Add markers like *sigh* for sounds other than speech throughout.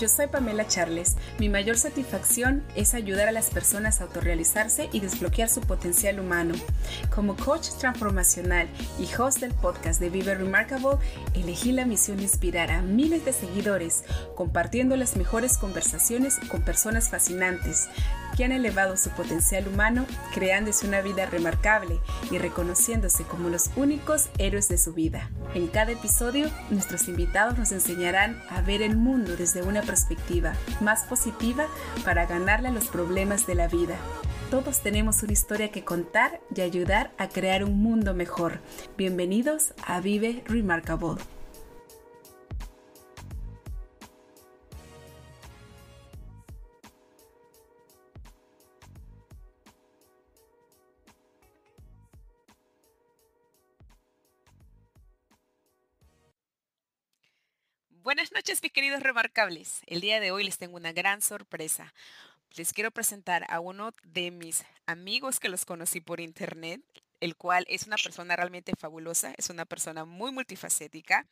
Yo soy Pamela Charles. Mi mayor satisfacción es ayudar a las personas a autorrealizarse y desbloquear su potencial humano. Como coach transformacional y host del podcast de Vive Remarkable, elegí la misión de inspirar a miles de seguidores compartiendo las mejores conversaciones con personas fascinantes que han elevado su potencial humano, creándose una vida remarcable y reconociéndose como los únicos héroes de su vida. En cada episodio, nuestros invitados nos enseñarán a ver el mundo desde una perspectiva más positiva para ganarle a los problemas de la vida. Todos tenemos una historia que contar y ayudar a crear un mundo mejor. Bienvenidos a Vive Remarkable. Noches, mis queridos remarcables. El día de hoy les tengo una gran sorpresa. Les quiero presentar a uno de mis amigos que los conocí por internet, el cual es una persona realmente fabulosa, es una persona muy multifacética,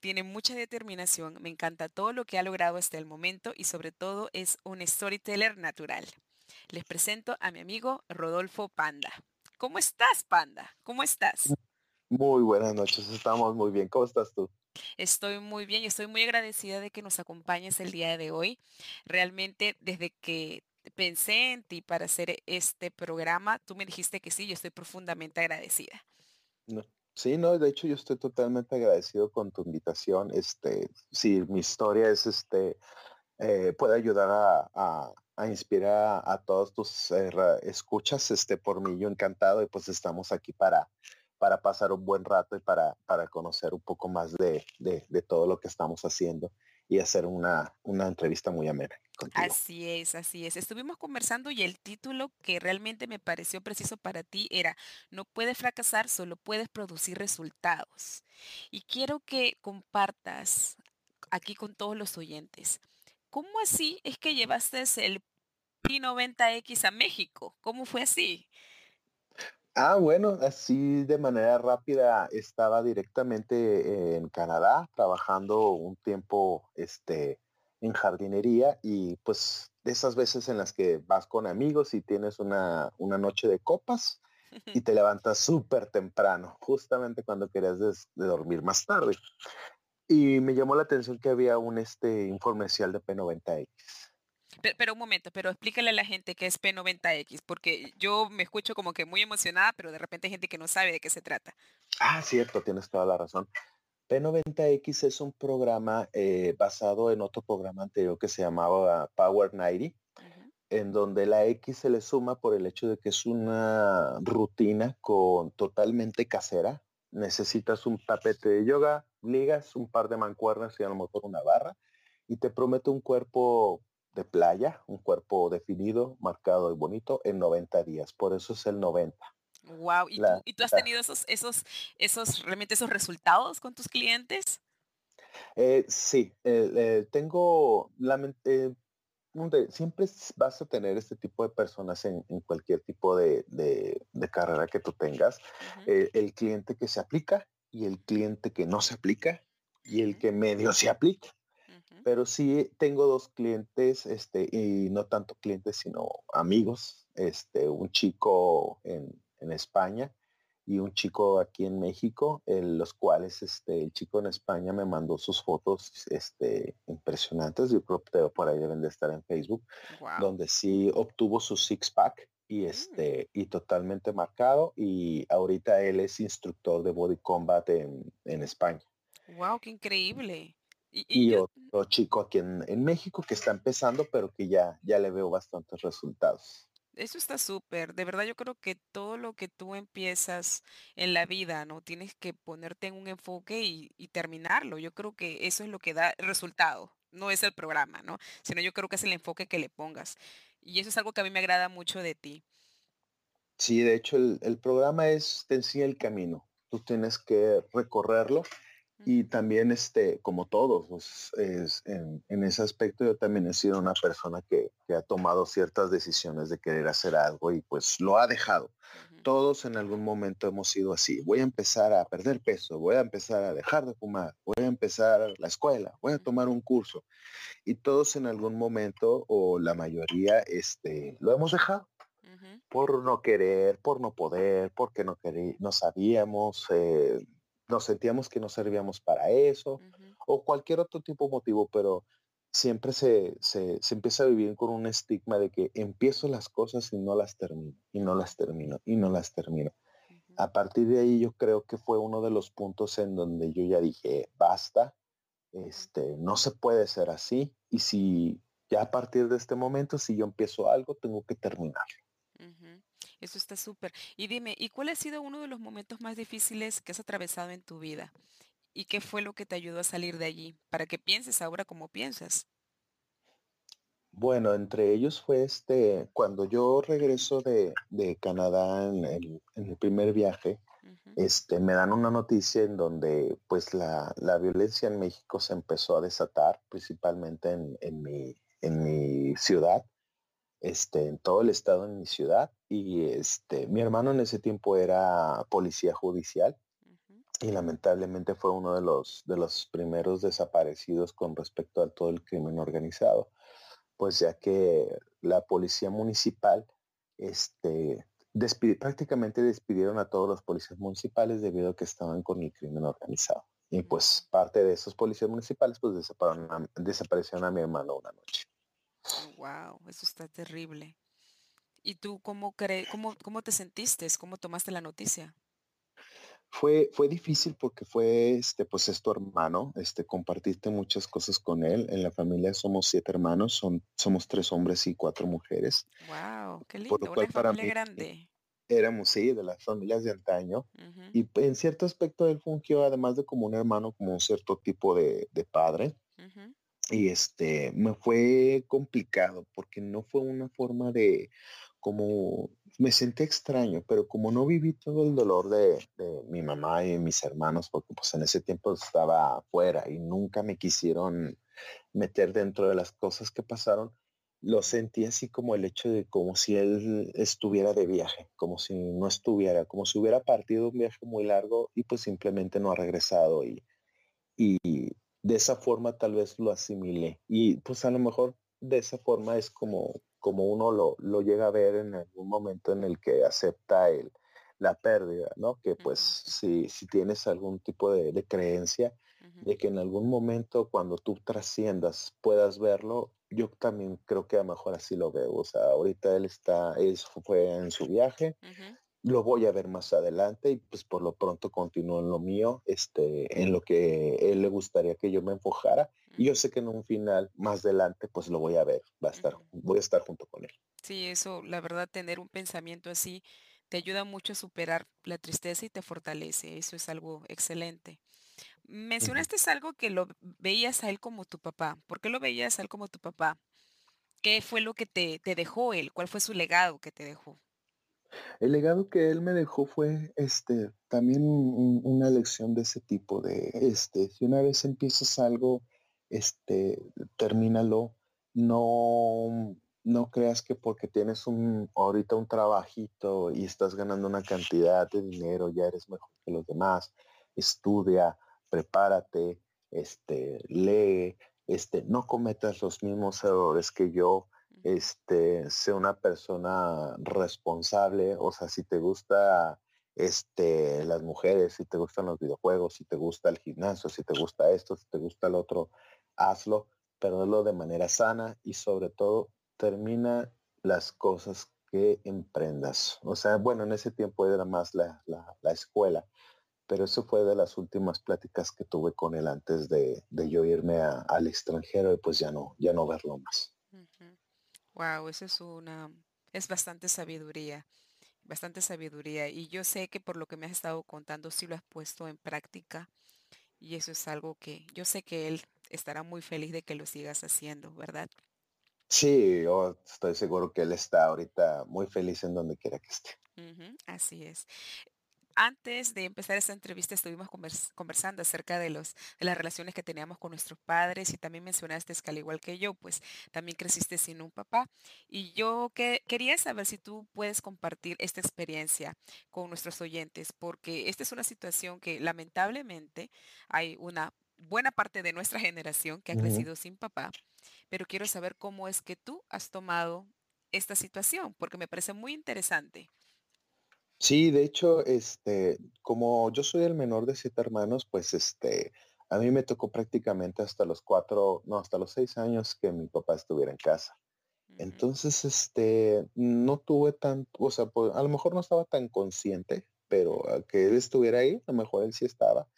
tiene mucha determinación, me encanta todo lo que ha logrado hasta el momento y sobre todo es un storyteller natural. Les presento a mi amigo Rodolfo Panda. ¿Cómo estás, Panda? ¿Cómo estás? Muy buenas noches, estamos muy bien. ¿Cómo estás tú? Estoy muy bien y estoy muy agradecida de que nos acompañes el día de hoy. Realmente desde que pensé en ti para hacer este programa, tú me dijiste que sí, yo estoy profundamente agradecida. Sí, no, de hecho yo estoy totalmente agradecido con tu invitación. Este, si mi historia es este, eh, puede ayudar a, inspirar a, todos tus eh, escuchas, este, por mí yo encantado y pues estamos aquí para para pasar un buen rato y para, para conocer un poco más de, de, todo lo que estamos haciendo y hacer una, una entrevista muy amena. Así es, así es. Estuvimos conversando y el título que realmente me pareció preciso para ti era, no puedes fracasar, solo puedes producir resultados. Y quiero que compartas aquí con todos los oyentes, ¿cómo así es que llevaste el P90X a México? ¿Cómo fue así? Ah, bueno, así de manera rápida estaba directamente en Canadá trabajando un tiempo este, en jardinería y pues de esas veces en las que vas con amigos y tienes una, una noche de copas y *laughs* te levantas súper temprano, justamente cuando querías de, dormir más tarde. Y me llamó la atención que había un este, informecial de P90X. Pero, un momento, pero explícale a la gente qué es P90X, porque yo me escucho como que muy emocionada, pero de repente hay gente que no sabe de qué se trata. Ah, cierto, tienes toda la razón. P90X es un programa eh, basado en otro programa anterior que se llamaba Power 90, en donde la X se le suma por el hecho de que es una rutina con totalmente casera. Necesitas un tapete de yoga, ligas, un par de mancuernas y a lo mejor una barra, y te promete un cuerpo de playa, un cuerpo definido, marcado y bonito en 90 días. Por eso es el 90. Wow. ¿Y, tú, has tenido esos, esos, esos, realmente esos resultados con tus clientes? Eh, sí, eh, eh, tengo la siempre vas a tener este tipo de personas en, cualquier tipo de, carrera que tú tengas. el cliente que se aplica y el cliente que no se aplica y el que medio se aplica. Pero sí tengo dos clientes, este, y no tanto clientes, sino amigos, este, un chico en, España y un chico aquí en México, en los cuales este, el chico en España me mandó sus fotos este, impresionantes, yo creo que por ahí deben de estar en Facebook, donde sí obtuvo su six pack y mm. este y totalmente marcado y ahorita él es instructor de body combat en, en España. Wow, qué increíble. Y, otro chico aquí en, México que está empezando, pero que ya, ya le veo bastantes resultados. Eso está súper. De verdad, yo creo que todo lo que tú empiezas en la vida, ¿no? Tienes que ponerte en un enfoque y, y terminarlo. Yo creo que eso es lo que da el resultado. No es el programa, ¿no? Sino yo creo que es el enfoque que le pongas. Y eso es algo que a mí me agrada mucho de ti. Sí, de hecho el, el programa es, te enseña el camino. Tú tienes que recorrerlo y también, este, como todos, pues, es, en, en, ese aspecto yo también he sido una persona que, que, ha tomado ciertas decisiones de querer hacer algo y pues lo ha dejado. Uh -huh. Todos en algún momento hemos sido así. Voy a empezar a perder peso, voy a empezar a dejar de fumar, voy a empezar la escuela, voy a tomar un curso. Y todos en algún momento, o la mayoría, este, lo hemos dejado. Por no querer, por no poder, porque no, querí, no sabíamos, eh, nos sentíamos que no servíamos para eso uh -huh. o cualquier otro tipo de motivo, pero siempre se, se, se, empieza a vivir con un estigma de que empiezo las cosas y no las termino, y no las termino, y no las termino. Uh -huh. A partir de ahí yo creo que fue uno de los puntos en donde yo ya dije, basta, este, no se puede ser así, y si ya a partir de este momento, si yo empiezo algo, tengo que terminarlo. Eso está súper. Y dime, ¿y cuál ha sido uno de los momentos más difíciles que has atravesado en tu vida? ¿Y qué fue lo que te ayudó a salir de allí? Para que pienses ahora como piensas. Bueno, entre ellos fue este, cuando yo regreso de, de Canadá en el, en el, primer viaje, uh -huh. este, me dan una noticia en donde pues la, la, violencia en México se empezó a desatar, principalmente en, en, mi, en mi ciudad este, en todo el estado, en mi ciudad. Y este, mi hermano en ese tiempo era policía judicial uh -huh. y lamentablemente fue uno de los, de los primeros desaparecidos con respecto a todo el crimen organizado. Pues ya que la policía municipal este, prácticamente despidieron a todos los policías municipales debido a que estaban con el crimen organizado. Y pues parte de esos policías municipales pues desaparecieron a, desaparecieron a mi hermano una noche. Wow, eso está terrible. ¿Y tú cómo, cre cómo, cómo te sentiste? ¿Cómo tomaste la noticia? Fue, fue difícil porque fue, este, pues es tu hermano, este, compartiste muchas cosas con él. En la familia somos siete hermanos, son, somos tres hombres y cuatro mujeres. Wow, qué lindo, una familia grande. Éramos, sí, de las familias de antaño. Uh -huh. Y en cierto aspecto él fungió, además de como un hermano, como un cierto tipo de, de padre. Uh -huh y este me fue complicado porque no fue una forma de como me sentí extraño pero como no viví todo el dolor de, mi mamá y mis hermanos porque pues en ese tiempo estaba afuera y nunca me quisieron meter dentro de las cosas que pasaron lo sentí así como el hecho de como si él estuviera de viaje como si no estuviera como si hubiera partido un viaje muy largo y pues simplemente no ha regresado y y de esa forma tal vez lo asimilé. Y pues a lo mejor de esa forma es como, como uno lo, lo llega a ver en algún momento en el que acepta el, la pérdida, ¿no? Que pues uh -huh. si, si, tienes algún tipo de, de creencia uh -huh. de que en algún momento cuando tú trasciendas puedas verlo, yo también creo que a lo mejor así lo veo. O sea, ahorita él está, él fue en su viaje, uh -huh lo voy a ver más adelante y pues por lo pronto continúo en lo mío, este, en lo que él le gustaría que yo me enfocara. Y yo sé que en un final más adelante pues lo voy a ver, va a estar, voy a estar junto con él. Sí, eso, la verdad, tener un pensamiento así te ayuda mucho a superar la tristeza y te fortalece. Eso es algo excelente. Mencionaste uh -huh. algo que lo veías a él como tu papá. ¿Por qué lo veías a él como tu papá? ¿Qué fue lo que te, te dejó él? ¿Cuál fue su legado que te dejó? El legado que él me dejó fue este también una lección de ese tipo de este si una vez empiezas algo este termínalo no no creas que porque tienes un ahorita un trabajito y estás ganando una cantidad de dinero ya eres mejor que los demás estudia prepárate este lee este no cometas los mismos errores que yo este, sea una persona responsable, o sea, si te gusta este, las mujeres, si te gustan los videojuegos, si te gusta el gimnasio, si te gusta esto, si te gusta el otro, hazlo, pero hazlo de manera sana y sobre todo termina las cosas que emprendas. O sea, bueno, en ese tiempo era más la, la, la escuela, pero eso fue de las últimas pláticas que tuve con él antes de, de yo irme al extranjero y pues ya no, ya no verlo más. Wow, esa es una, Es bastante sabiduría, bastante sabiduría. Y yo sé que por lo que me has estado contando, sí lo has puesto en práctica. Y eso es algo que yo sé que él estará muy feliz de que lo sigas haciendo, ¿verdad? Sí, yo estoy seguro que él está ahorita muy feliz en donde quiera que esté. así es. Antes de empezar esta entrevista estuvimos conversando acerca de los de las relaciones que teníamos con nuestros padres y también mencionaste que al igual que yo, pues también creciste sin un papá. Y yo que, quería saber si tú puedes compartir esta experiencia con nuestros oyentes, porque esta es una situación que lamentablemente hay una buena parte de nuestra generación que ha crecido sin papá, pero quiero saber cómo es que tú has tomado esta situación, porque me parece muy interesante. Sí, de hecho, este, como yo soy el menor de siete hermanos, pues este, a mí me tocó prácticamente hasta los cuatro, no, hasta los seis años que mi papá estuviera en casa. Entonces, este, no tuve tanto, o sea, pues, a lo mejor no estaba tan consciente, pero que él estuviera ahí, a lo mejor él sí estaba.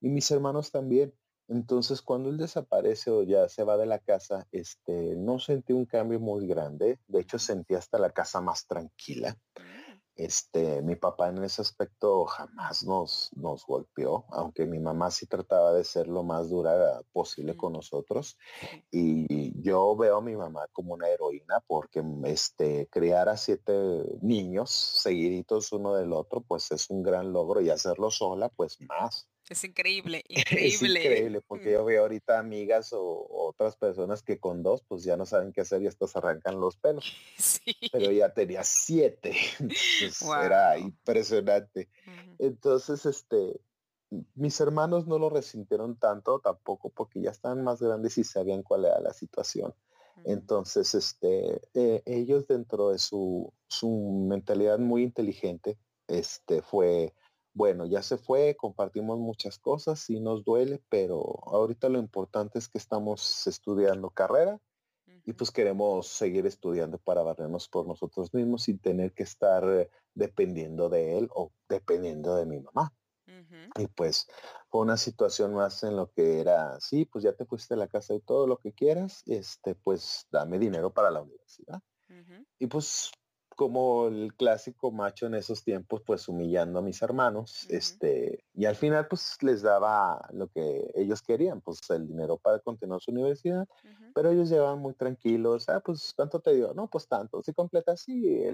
Y mis hermanos también. Entonces, cuando él desaparece o ya se va de la casa, este, no sentí un cambio muy grande. De hecho, sentí hasta la casa más tranquila. Este, mi papá en ese aspecto jamás nos, nos golpeó, aunque mi mamá sí trataba de ser lo más dura posible con nosotros. Y yo veo a mi mamá como una heroína porque este, criar a siete niños seguiditos uno del otro, pues es un gran logro y hacerlo sola, pues más. *laughs* Es increíble, increíble. es increíble, porque yo veo ahorita amigas o, otras personas que con dos, pues ya no saben qué hacer y estos arrancan los pelos. *laughs* Pero ya tenía siete. *laughs* era impresionante. Entonces, este, mis hermanos no lo resintieron tanto tampoco porque ya estaban más grandes y sabían cuál era la situación. Entonces, este, eh, ellos dentro de su, su mentalidad muy inteligente, este, fue bueno, ya se fue, compartimos muchas cosas y nos duele, pero ahorita lo importante es que estamos estudiando carrera y pues queremos seguir estudiando para barrernos por nosotros mismos sin tener que estar dependiendo de él o dependiendo de mi mamá. Y pues fue una situación más en lo que era, sí, pues ya te fuiste a la casa y todo lo que quieras, este, pues dame dinero para la universidad. Y pues como el clásico macho en esos tiempos, pues humillando a mis hermanos, este, y al final pues les daba lo que ellos querían, pues el dinero para continuar su universidad, pero ellos llevaban muy tranquilos, ah, pues ¿cuánto te dio? No, pues tanto, si completa, sí,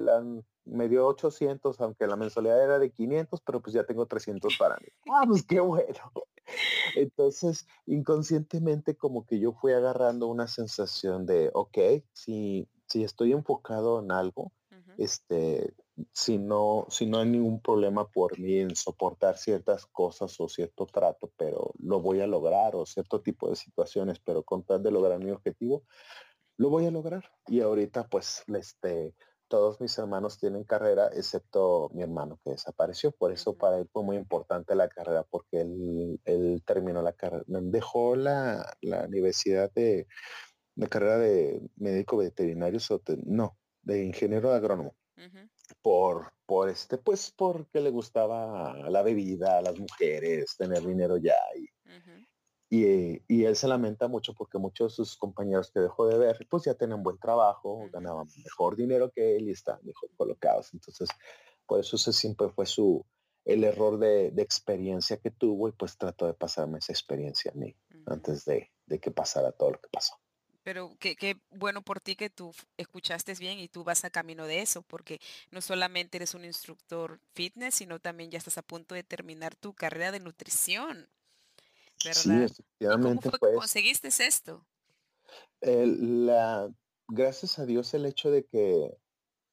me dio 800, aunque la mensualidad era de 500, pero pues ya tengo 300 para mí. *laughs* Ah, pues qué bueno. *laughs* Entonces, inconscientemente como que yo fui agarrando una sensación de, ok, si, si estoy enfocado en algo, este, si no, si no hay ningún problema por mí en soportar ciertas cosas o cierto trato, pero lo voy a lograr o cierto tipo de situaciones, pero con tal de lograr mi objetivo, lo voy a lograr. Y ahorita pues este, todos mis hermanos tienen carrera, excepto mi hermano que desapareció. Por eso para él fue muy importante la carrera, porque él, terminó la carrera, dejó la, universidad de, de carrera de médico veterinario, no, de ingeniero agrónomo. Por, por este, pues porque le gustaba la bebida, a las mujeres, tener dinero ya. Y, y, él se lamenta mucho porque muchos de sus compañeros que dejó de ver, pues ya tenían buen trabajo, ganaban mejor dinero que él y están mejor colocados. Entonces, por eso ese siempre fue su, el error de, de, experiencia que tuvo y pues trató de pasarme esa experiencia a mí antes de, de que pasara todo lo que pasó. Pero qué, qué bueno por ti que tú escuchaste bien y tú vas a camino de eso, porque no solamente eres un instructor fitness, sino también ya estás a punto de terminar tu carrera de nutrición. ¿Verdad? Sí, ¿Cómo fue que pues conseguiste esto? la, gracias a Dios el hecho de que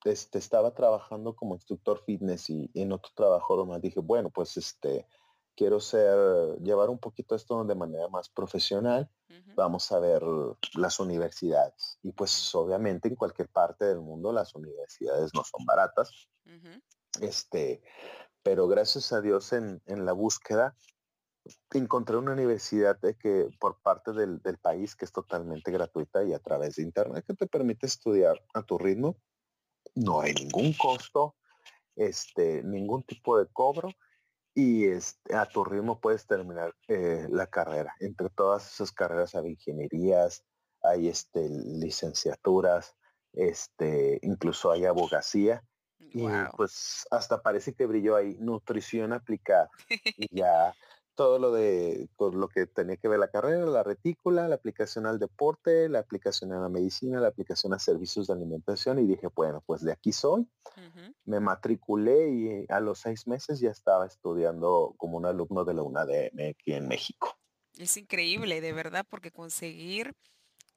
este, estaba trabajando como instructor fitness y, y en otro trabajo más dije, bueno, pues este, quiero ser, llevar un poquito esto de manera más profesional, vamos a ver las universidades. Y pues obviamente en cualquier parte del mundo las universidades no son baratas. Este, pero gracias a Dios en, la búsqueda encontré una universidad de que por parte del, del, país que es totalmente gratuita y a través de internet que te permite estudiar a tu ritmo. No hay ningún costo, este, ningún tipo de cobro y este, a tu ritmo puedes terminar eh, la carrera. Entre todas esas carreras hay ingenierías, hay este, licenciaturas, este, incluso hay abogacía. Y pues hasta parece que brilló ahí, nutrición aplicada. y ya todo lo de con lo que tenía que ver la carrera, la retícula, la aplicación al deporte, la aplicación a la medicina, la aplicación a servicios de alimentación y dije, bueno, pues de aquí soy. Me matriculé y a los seis meses ya estaba estudiando como un alumno de la UNADM aquí en México. Es increíble, de verdad, porque conseguir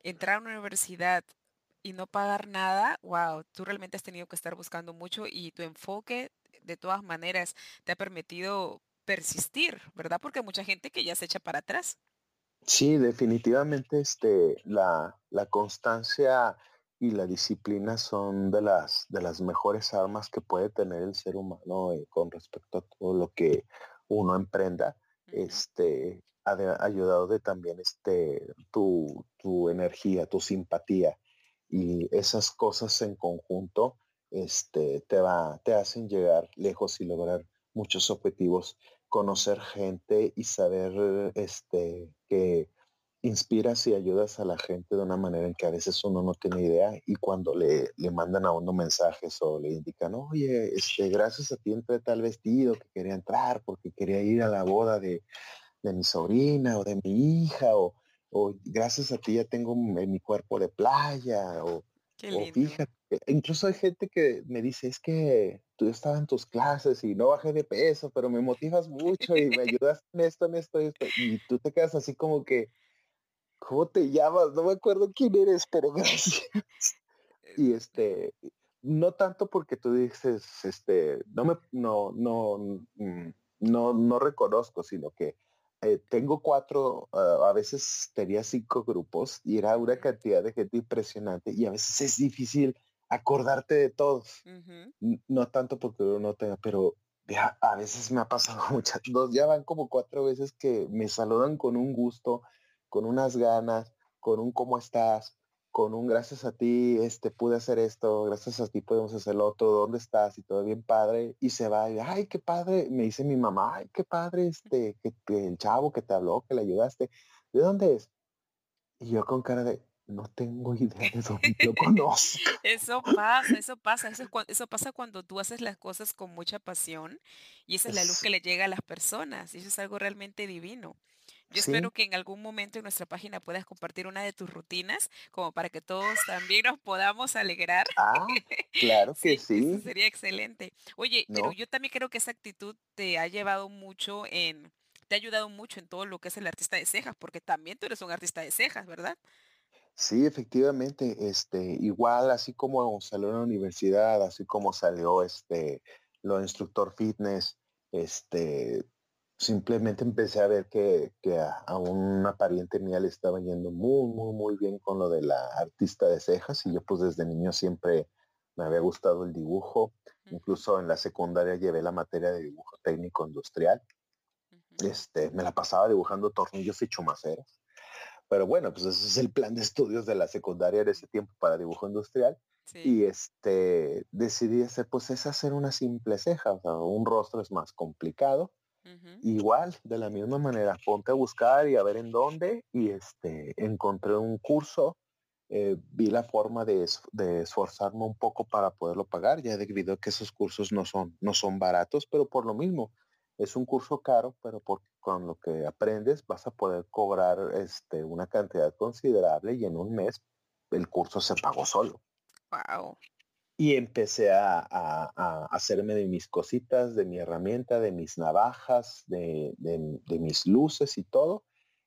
entrar a una universidad y no pagar nada, wow, tú realmente has tenido que estar buscando mucho y tu enfoque de todas maneras te ha permitido persistir, ¿verdad? Porque hay mucha gente que ya se echa para atrás. Sí, definitivamente este, la, la constancia y la disciplina son de las, de las mejores armas que puede tener el ser humano eh, con respecto a todo lo que uno emprenda. Este, ha ayudado de también este, tu, tu energía, tu simpatía y esas cosas en conjunto este, te, va, te hacen llegar lejos y lograr muchos objetivos, conocer gente y saber este, que inspiras y ayudas a la gente de una manera en que a veces uno no tiene idea y cuando le, le mandan a uno mensajes o le indican, oye, este, gracias a ti entré tal vestido que quería entrar porque quería ir a la boda de, de mi sobrina o de mi hija o, o gracias a ti ya tengo mi cuerpo de playa o, o fíjate incluso hay gente que me dice, es que tú estabas en tus clases y no bajé de peso, pero me motivas mucho y me *laughs* ayudas en esto, en esto, en esto. Y tú te quedas así como que, ¿cómo te llamas? No me acuerdo quién eres, pero gracias. *laughs* Y este, no tanto porque tú dices, este, no me, no, no, mm, no, no reconozco, sino que eh, tengo cuatro, ah, a veces tenía cinco grupos y era una cantidad de gente impresionante y a veces es difícil acordarte de todos. No tanto porque uno no tenga, pero ya, a veces me ha pasado *laughs* muchas, dos, ya van como cuatro veces que me saludan con un gusto, con unas ganas, con un cómo estás, con un gracias a ti, este, pude hacer esto, gracias a ti podemos hacer lo otro, ¿dónde estás? Y todo bien padre, y se va, y, ay, qué padre, me dice mi mamá, ay, qué padre, este, que, que el chavo que te habló, que le ayudaste, ¿de dónde es? Y yo con cara de, no tengo idea de dónde lo conozco. *laughs* Eso pasa, eso pasa, eso, eso, pasa cuando tú haces las cosas con mucha pasión y esa es la luz que le llega a las personas y eso es algo realmente divino. Yo espero que en algún momento en nuestra página puedas compartir una de tus rutinas como para que todos también nos podamos alegrar. Ah, *laughs* claro que sí. sería excelente. Oye, pero yo también creo que esa actitud te ha llevado mucho en, te ha ayudado mucho en todo lo que es el artista de cejas, porque también tú eres un artista de cejas, ¿verdad? Sí, efectivamente, este, igual así como salió en la universidad, así como salió este, lo instructor fitness, este, simplemente empecé a ver que, a, una pariente mía le estaba yendo muy, muy, muy bien con lo de la artista de cejas y yo pues desde niño siempre me había gustado el dibujo, incluso en la secundaria llevé la materia de dibujo técnico industrial, este, me la pasaba dibujando tornillos y chumaceras. Pero bueno, pues ese es el plan de estudios de la secundaria de ese tiempo para dibujo industrial. Y este decidí hacer, pues es hacer una simple ceja, o sea, un rostro es más complicado. Igual, de la misma manera, ponte a buscar y a ver en dónde. Y este encontré un curso, eh, vi la forma de, de, esforzarme un poco para poderlo pagar, ya debido a que esos cursos no son, no son baratos, pero por lo mismo, es un curso caro, pero porque con lo que aprendes vas a poder cobrar este, una cantidad considerable y en un mes el curso se pagó solo. Wow. Y empecé a, hacerme de mis cositas, de mi herramienta, de mis navajas, de, mis luces y todo.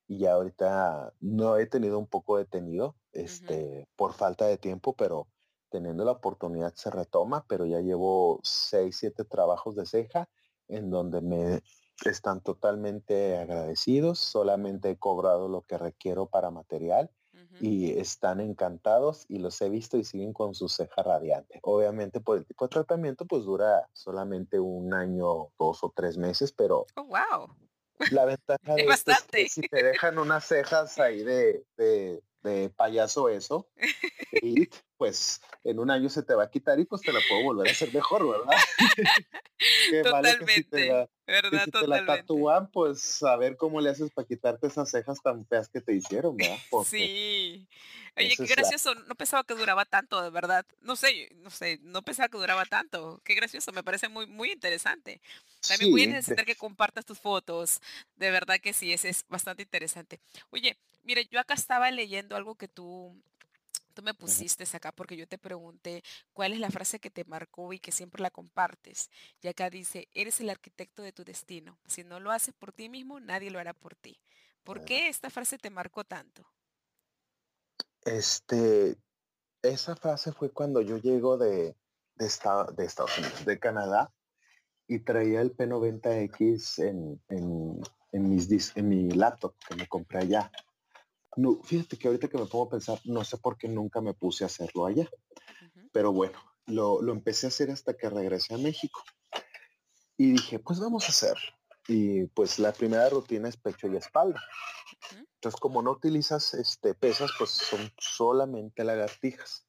Y ya ahorita no he tenido un poco detenido este, por falta de tiempo, pero teniendo la oportunidad se retoma, pero ya llevo seis, siete trabajos de ceja en donde me están totalmente agradecidos, solamente he cobrado lo que requiero para material y están encantados y los he visto y siguen con su ceja radiante. Obviamente por el tipo de tratamiento pues dura solamente un año, dos o tres meses, pero oh, wow. la ventaja *laughs* de esto es que si te dejan unas cejas ahí de, de, de payaso eso, *laughs* pues en un año se te va a quitar y pues te la puedo volver a hacer mejor, ¿verdad? *laughs* Totalmente. si te la, ¿verdad? te la tatúan, pues a ver cómo le haces para quitarte esas cejas tan feas que te hicieron, ¿verdad? sí. Oye, qué gracioso, no pensaba que duraba tanto, de verdad. No sé, no sé, no pensaba que duraba tanto. Qué gracioso, me parece muy, muy interesante. También voy a necesitar que compartas tus fotos. De verdad que sí, ese es bastante interesante. Oye, mire, yo acá estaba leyendo algo que tú tú me pusiste acá porque yo te pregunté cuál es la frase que te marcó y que siempre la compartes. Y acá dice, eres el arquitecto de tu destino. Si no lo haces por ti mismo, nadie lo hará por ti. ¿Por qué esta frase te marcó tanto? Este, esa frase fue cuando yo llego de, de, de Estados Unidos, de Canadá, y traía el P90X en, en, en, mis, en mi laptop que me compré allá. No, fíjate que ahorita que me pongo a pensar, no sé por qué nunca me puse a hacerlo allá. Pero bueno, lo, lo, empecé a hacer hasta que regresé a México. Y dije, pues vamos a hacer. Y pues la primera rutina es pecho y espalda. Entonces, como no utilizas este, pesas, pues son solamente lagartijas.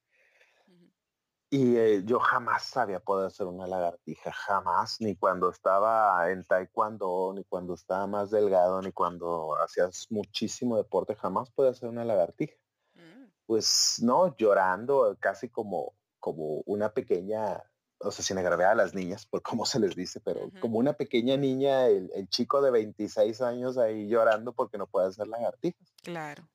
Y eh, yo jamás había podido hacer una lagartija, jamás, ni cuando estaba en taekwondo, ni cuando estaba más delgado, ni cuando hacías muchísimo deporte, jamás podía hacer una lagartija. Mm. Pues no, llorando, casi como, como una pequeña, o sea, sin agravar a las niñas, por cómo se les dice, pero como una pequeña niña, el, el, chico de 26 años ahí llorando porque no puede hacer lagartijas. Claro.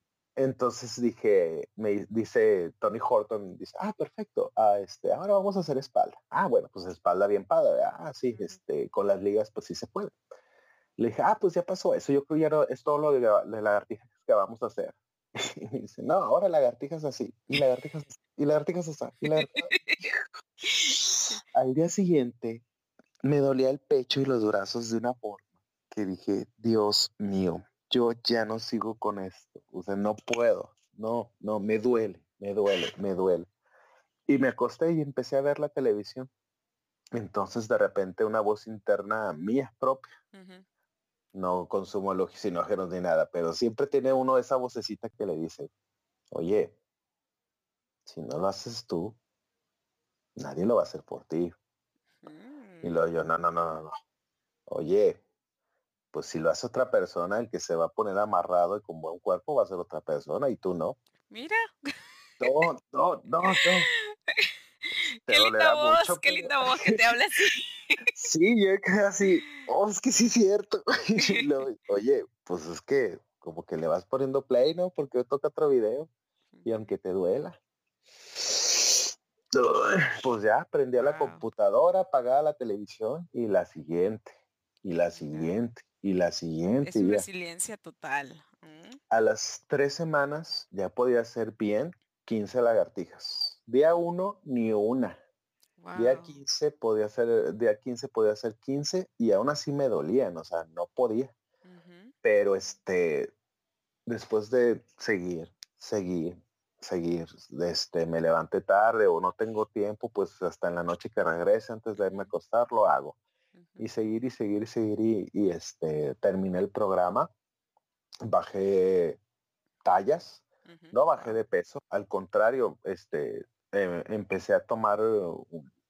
Entonces dije, me dice Tony Horton, dice, ah, perfecto, ah, este, ahora vamos a hacer espalda. Ah, bueno, pues espalda bien padre, ah, sí, este, con las ligas, pues sí se puede. Le dije, ah, pues ya pasó eso, yo creo que ya no, es todo lo de, de lagartijas que vamos a hacer. *laughs* Y me dice, no, ahora lagartijas así, y lagartijas así, y lagartijas así, y lagartijas *laughs* Al día siguiente me dolía el pecho y los brazos de una forma que dije, Dios mío, yo ya no sigo con esto, o sea, no puedo, no, no, me duele, me duele, me duele. Y me acosté y empecé a ver la televisión. Entonces de repente una voz interna mía propia. No consumo alucinógenos ni nada, pero siempre tiene uno esa vocecita que le dice, oye, si no lo haces tú, nadie lo va a hacer por ti. Y mm. luego yo, no, no, no, no. Oye, pues si lo hace otra persona, el que se va a poner amarrado y con buen cuerpo va a ser otra persona y tú no. Mira. No, no, no, no. *laughs* qué linda voz, qué linda voz que te habla así. *laughs* sí, yo casi, oh, es que sí es cierto. *laughs* Oye, pues es que como que le vas poniendo play, ¿no? Porque toca otro video. Y aunque te duela. Pues ya, prendí a la computadora, apagaba la televisión y la siguiente, y la siguiente, y la siguiente. Es resiliencia total. Mm. A las tres semanas ya podía hacer bien 15 lagartijas. Día uno, ni una. Día 15 podía hacer, día 15 podía hacer 15 y aún así me dolían, o sea, no podía. Pero este, después de seguir, seguir, seguir, este, me levanté tarde o no tengo tiempo, pues hasta en la noche que regrese antes de irme a acostar lo hago y seguir y seguir y seguir y, este terminé el programa bajé tallas no bajé de peso al contrario este em, empecé a tomar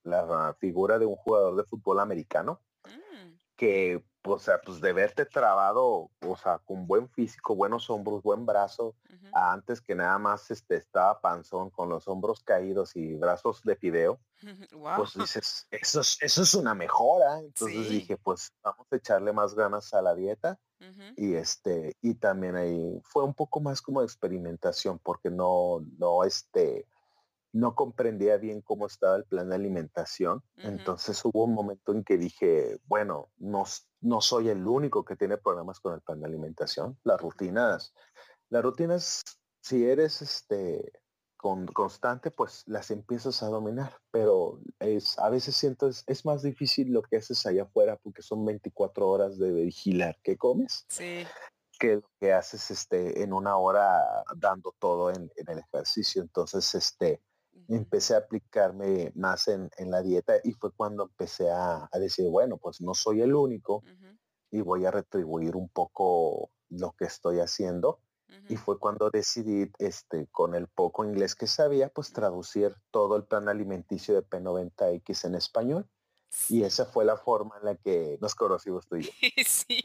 la figura de un jugador de fútbol americano mm. que o sea, pues de verte trabado, o sea, con buen físico, buenos hombros, buen brazo, antes que nada más este, estaba panzón con los hombros caídos y brazos de fideo, pues dices, eso es, eso es una mejora. Entonces dije, pues vamos a echarle más ganas a la dieta. Y este, y también ahí fue un poco más como de experimentación, porque no, no, este, no comprendía bien cómo estaba el plan de alimentación. Entonces hubo un momento en que dije, bueno, no, no soy el único que tiene problemas con el plan de alimentación. Las rutinas, las rutinas, si eres este con, constante, pues las empiezas a dominar, pero es, a veces siento es, es, más difícil lo que haces allá afuera porque son 24 horas de vigilar qué comes. que lo que haces este en una hora dando todo en, en el ejercicio. Entonces, este, empecé a aplicarme más en, la dieta y fue cuando empecé a, decir, bueno, pues no soy el único y voy a retribuir un poco lo que estoy haciendo Y fue cuando decidí, este, con el poco inglés que sabía, pues traducir todo el plan alimenticio de P90X en español. Y esa fue la forma en la que nos conocimos tú y yo. *laughs* Sí,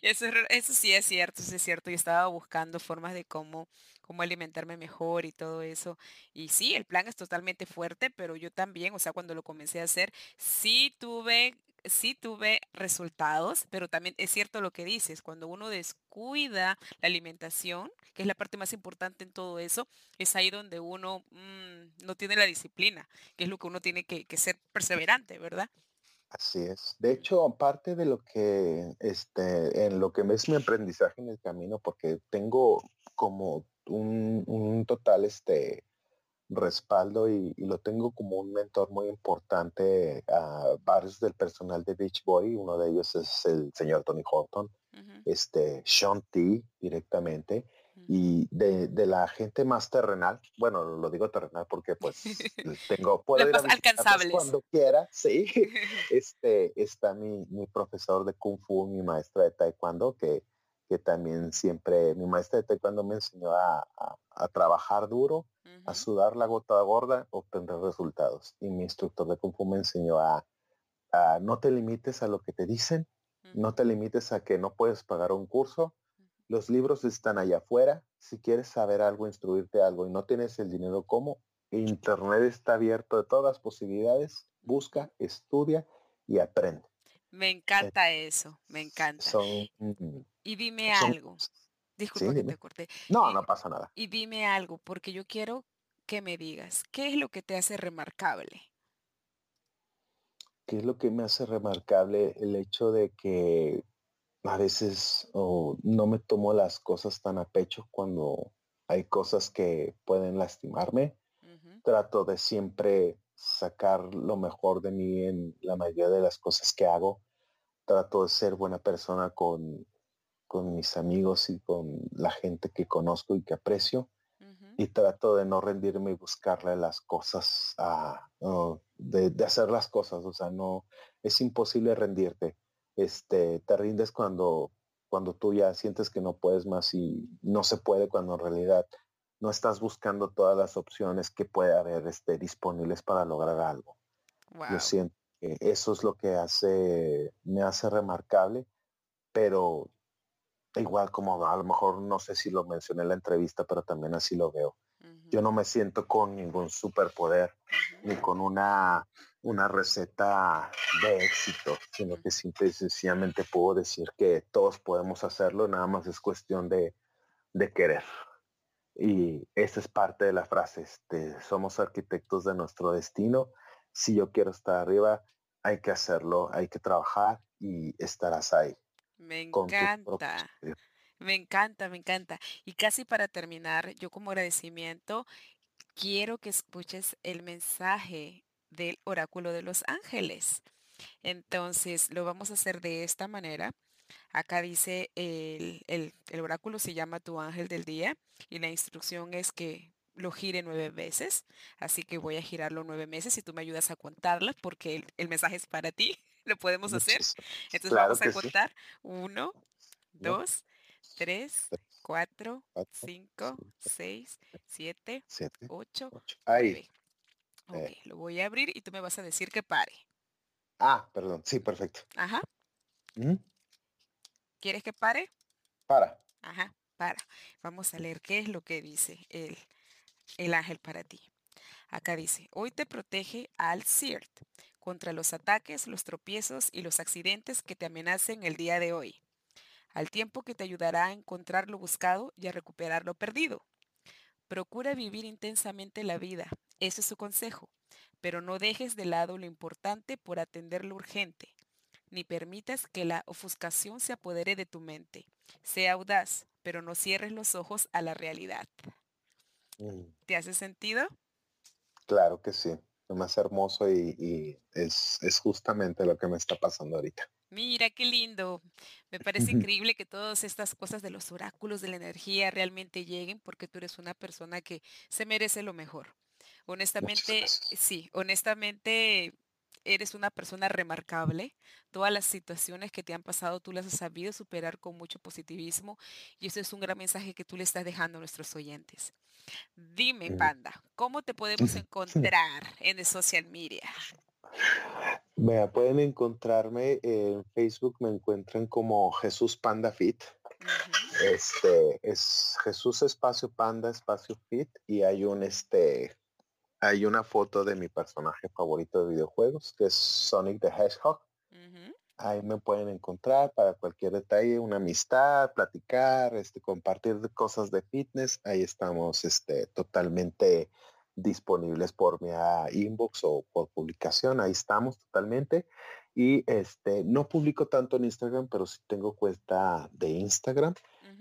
eso, eso sí es cierto, eso es cierto. Yo estaba buscando formas de cómo, cómo alimentarme mejor y todo eso. Y sí, el plan es totalmente fuerte, pero yo también, o sea, cuando lo comencé a hacer, sí tuve sí tuve resultados, pero también es cierto lo que dices, cuando uno descuida la alimentación, que es la parte más importante en todo eso, es ahí donde uno mm, no tiene la disciplina, que es lo que uno tiene que, ser perseverante, ¿verdad? Así es. De hecho, parte de lo que, este, en lo que es mi aprendizaje en el camino, porque tengo como un, un total, este, respaldo y, lo tengo como un mentor muy importante a varios del personal de Beach Boy. Uno de ellos es el señor Tony Horton, este Sean T directamente. Y de, la gente más terrenal, bueno, lo digo terrenal porque pues *laughs* tengo, puedo ir a cuando quiera, sí. *laughs* Este, está mi, mi profesor de Kung Fu, mi maestra de Taekwondo, que, que también siempre, mi maestra de Taekwondo me enseñó a, a trabajar duro, a sudar la gota gorda, obtener resultados. Y mi instructor de Kung Fu me enseñó a, no te limites a lo que te dicen, no te limites a que no puedes pagar un curso. Los libros están allá afuera. Si quieres saber algo, instruirte algo y no tienes el dinero, ¿cómo? Internet está abierto de todas las posibilidades. Busca, estudia y aprende. Me encanta eso, me encanta. Y dime algo. Disculpa que te corté. No, no pasa nada. Y dime algo, porque yo quiero que me digas, ¿qué es lo que te hace remarcable? ¿Qué es lo que me hace remarcable? El hecho de que a veces no me tomo las cosas tan a pecho cuando hay cosas que pueden lastimarme. Trato de siempre sacar lo mejor de mí en la mayoría de las cosas que hago. Trato de ser buena persona con, con mis amigos y con la gente que conozco y que aprecio. Y trato de no rendirme y buscarle las cosas, a, de, hacer las cosas. O sea, no, es imposible rendirte. Este, te rindes cuando, cuando tú ya sientes que no puedes más y no se puede cuando en realidad no estás buscando todas las opciones que puede haber este, disponibles para lograr algo. Yo siento que eso es lo que hace, me hace remarcable, pero igual como a lo mejor no sé si lo mencioné en la entrevista, pero también así lo veo. Yo no me siento con ningún superpoder ni con una, una receta de éxito, sino que simple y sencillamente puedo decir que todos podemos hacerlo, nada más es cuestión de, de querer. Y esa es parte de la frase, este, somos arquitectos de nuestro destino. Si yo quiero estar arriba, hay que hacerlo, hay que trabajar y estarás ahí. Me encanta. Me encanta, me encanta. Y casi para terminar, yo como agradecimiento quiero que escuches el mensaje del oráculo de los ángeles. Entonces, lo vamos a hacer de esta manera. Acá dice, el, el, oráculo se llama tu ángel del día y la instrucción es que lo gire nueve veces. Así que voy a girarlo nueve meses y tú me ayudas a contarla porque el mensaje es para ti. Lo podemos hacer. Entonces vamos a contar. Uno, dos, tres, cuatro, cinco, seis, siete, ocho, nueve. Ok, eh. lo voy a abrir y tú me vas a decir que pare. Ah, perdón. Sí, perfecto. Ajá. ¿Mm? ¿Quieres que pare? Para. Ajá, para. Vamos a leer qué es lo que dice el, el ángel para ti. Acá dice, hoy te protege al CIRT contra los ataques, los tropiezos y los accidentes que te amenacen el día de hoy, al tiempo que te ayudará a encontrar lo buscado y a recuperar lo perdido. Procura vivir intensamente la vida, ese es su consejo, pero no dejes de lado lo importante por atender lo urgente, ni permitas que la ofuscación se apodere de tu mente. Sea audaz, pero no cierres los ojos a la realidad. Mm. ¿Te hace sentido? Claro que sí lo más hermoso y, es, justamente lo que me está pasando ahorita. Mira, qué lindo. Me parece *laughs* increíble que todas estas cosas de los oráculos de la energía realmente lleguen porque tú eres una persona que se merece lo mejor. Honestamente, sí, honestamente, eres una persona remarcable. Todas las situaciones que te han pasado tú las has sabido superar con mucho positivismo y eso es un gran mensaje que tú le estás dejando a nuestros oyentes. Dime, Panda, ¿cómo te podemos *laughs* encontrar en el social media? Vea, pueden encontrarme en Facebook, me encuentran como Jesús Panda Fit. Este es Jesús Espacio Panda Espacio Fit y hay un este hay una foto de mi personaje favorito de videojuegos que es Sonic the Hedgehog. Ahí me pueden encontrar para cualquier detalle, una amistad, platicar, este, compartir cosas de fitness. Ahí estamos este, totalmente disponibles por mi inbox o por publicación. Ahí estamos totalmente. Y este, no publico tanto en Instagram, pero sí tengo cuenta de Instagram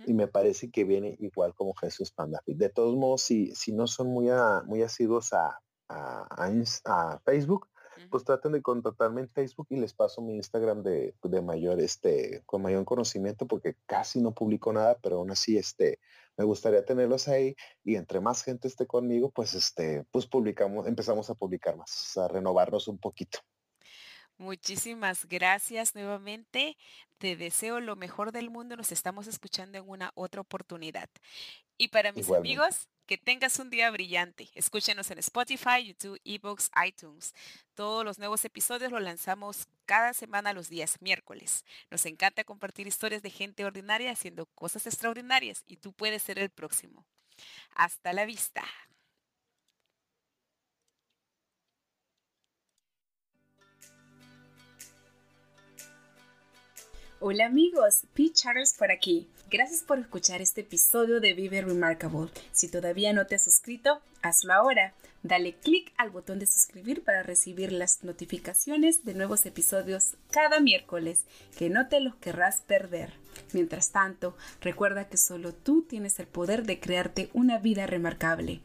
y me parece que viene igual como Jesús Panda. De todos modos, si, si no son muy, muy asiduos a, a, Facebook, pues traten de contactarme en Facebook y les paso mi Instagram de, de, mayor, este, con mayor conocimiento porque casi no publico nada, pero aún así, este, me gustaría tenerlos ahí y entre más gente esté conmigo, pues, este, pues publicamos, empezamos a publicar más, a renovarnos un poquito. Muchísimas gracias nuevamente. Te deseo lo mejor del mundo. Nos estamos escuchando en una otra oportunidad. Y para mis amigos, que tengas un día brillante. Escúchenos en Spotify, YouTube, eBooks, iTunes. Todos los nuevos episodios los lanzamos cada semana los días miércoles. Nos encanta compartir historias de gente ordinaria haciendo cosas extraordinarias y tú puedes ser el próximo. Hasta la vista. Hola amigos, Pete Charles por aquí. Gracias por escuchar este episodio de Vive Remarkable. Si todavía no te has suscrito, hazlo ahora. Dale clic al botón de suscribir para recibir las notificaciones de nuevos episodios cada miércoles, que no te los querrás perder. Mientras tanto, recuerda que solo tú tienes el poder de crearte una vida remarcable.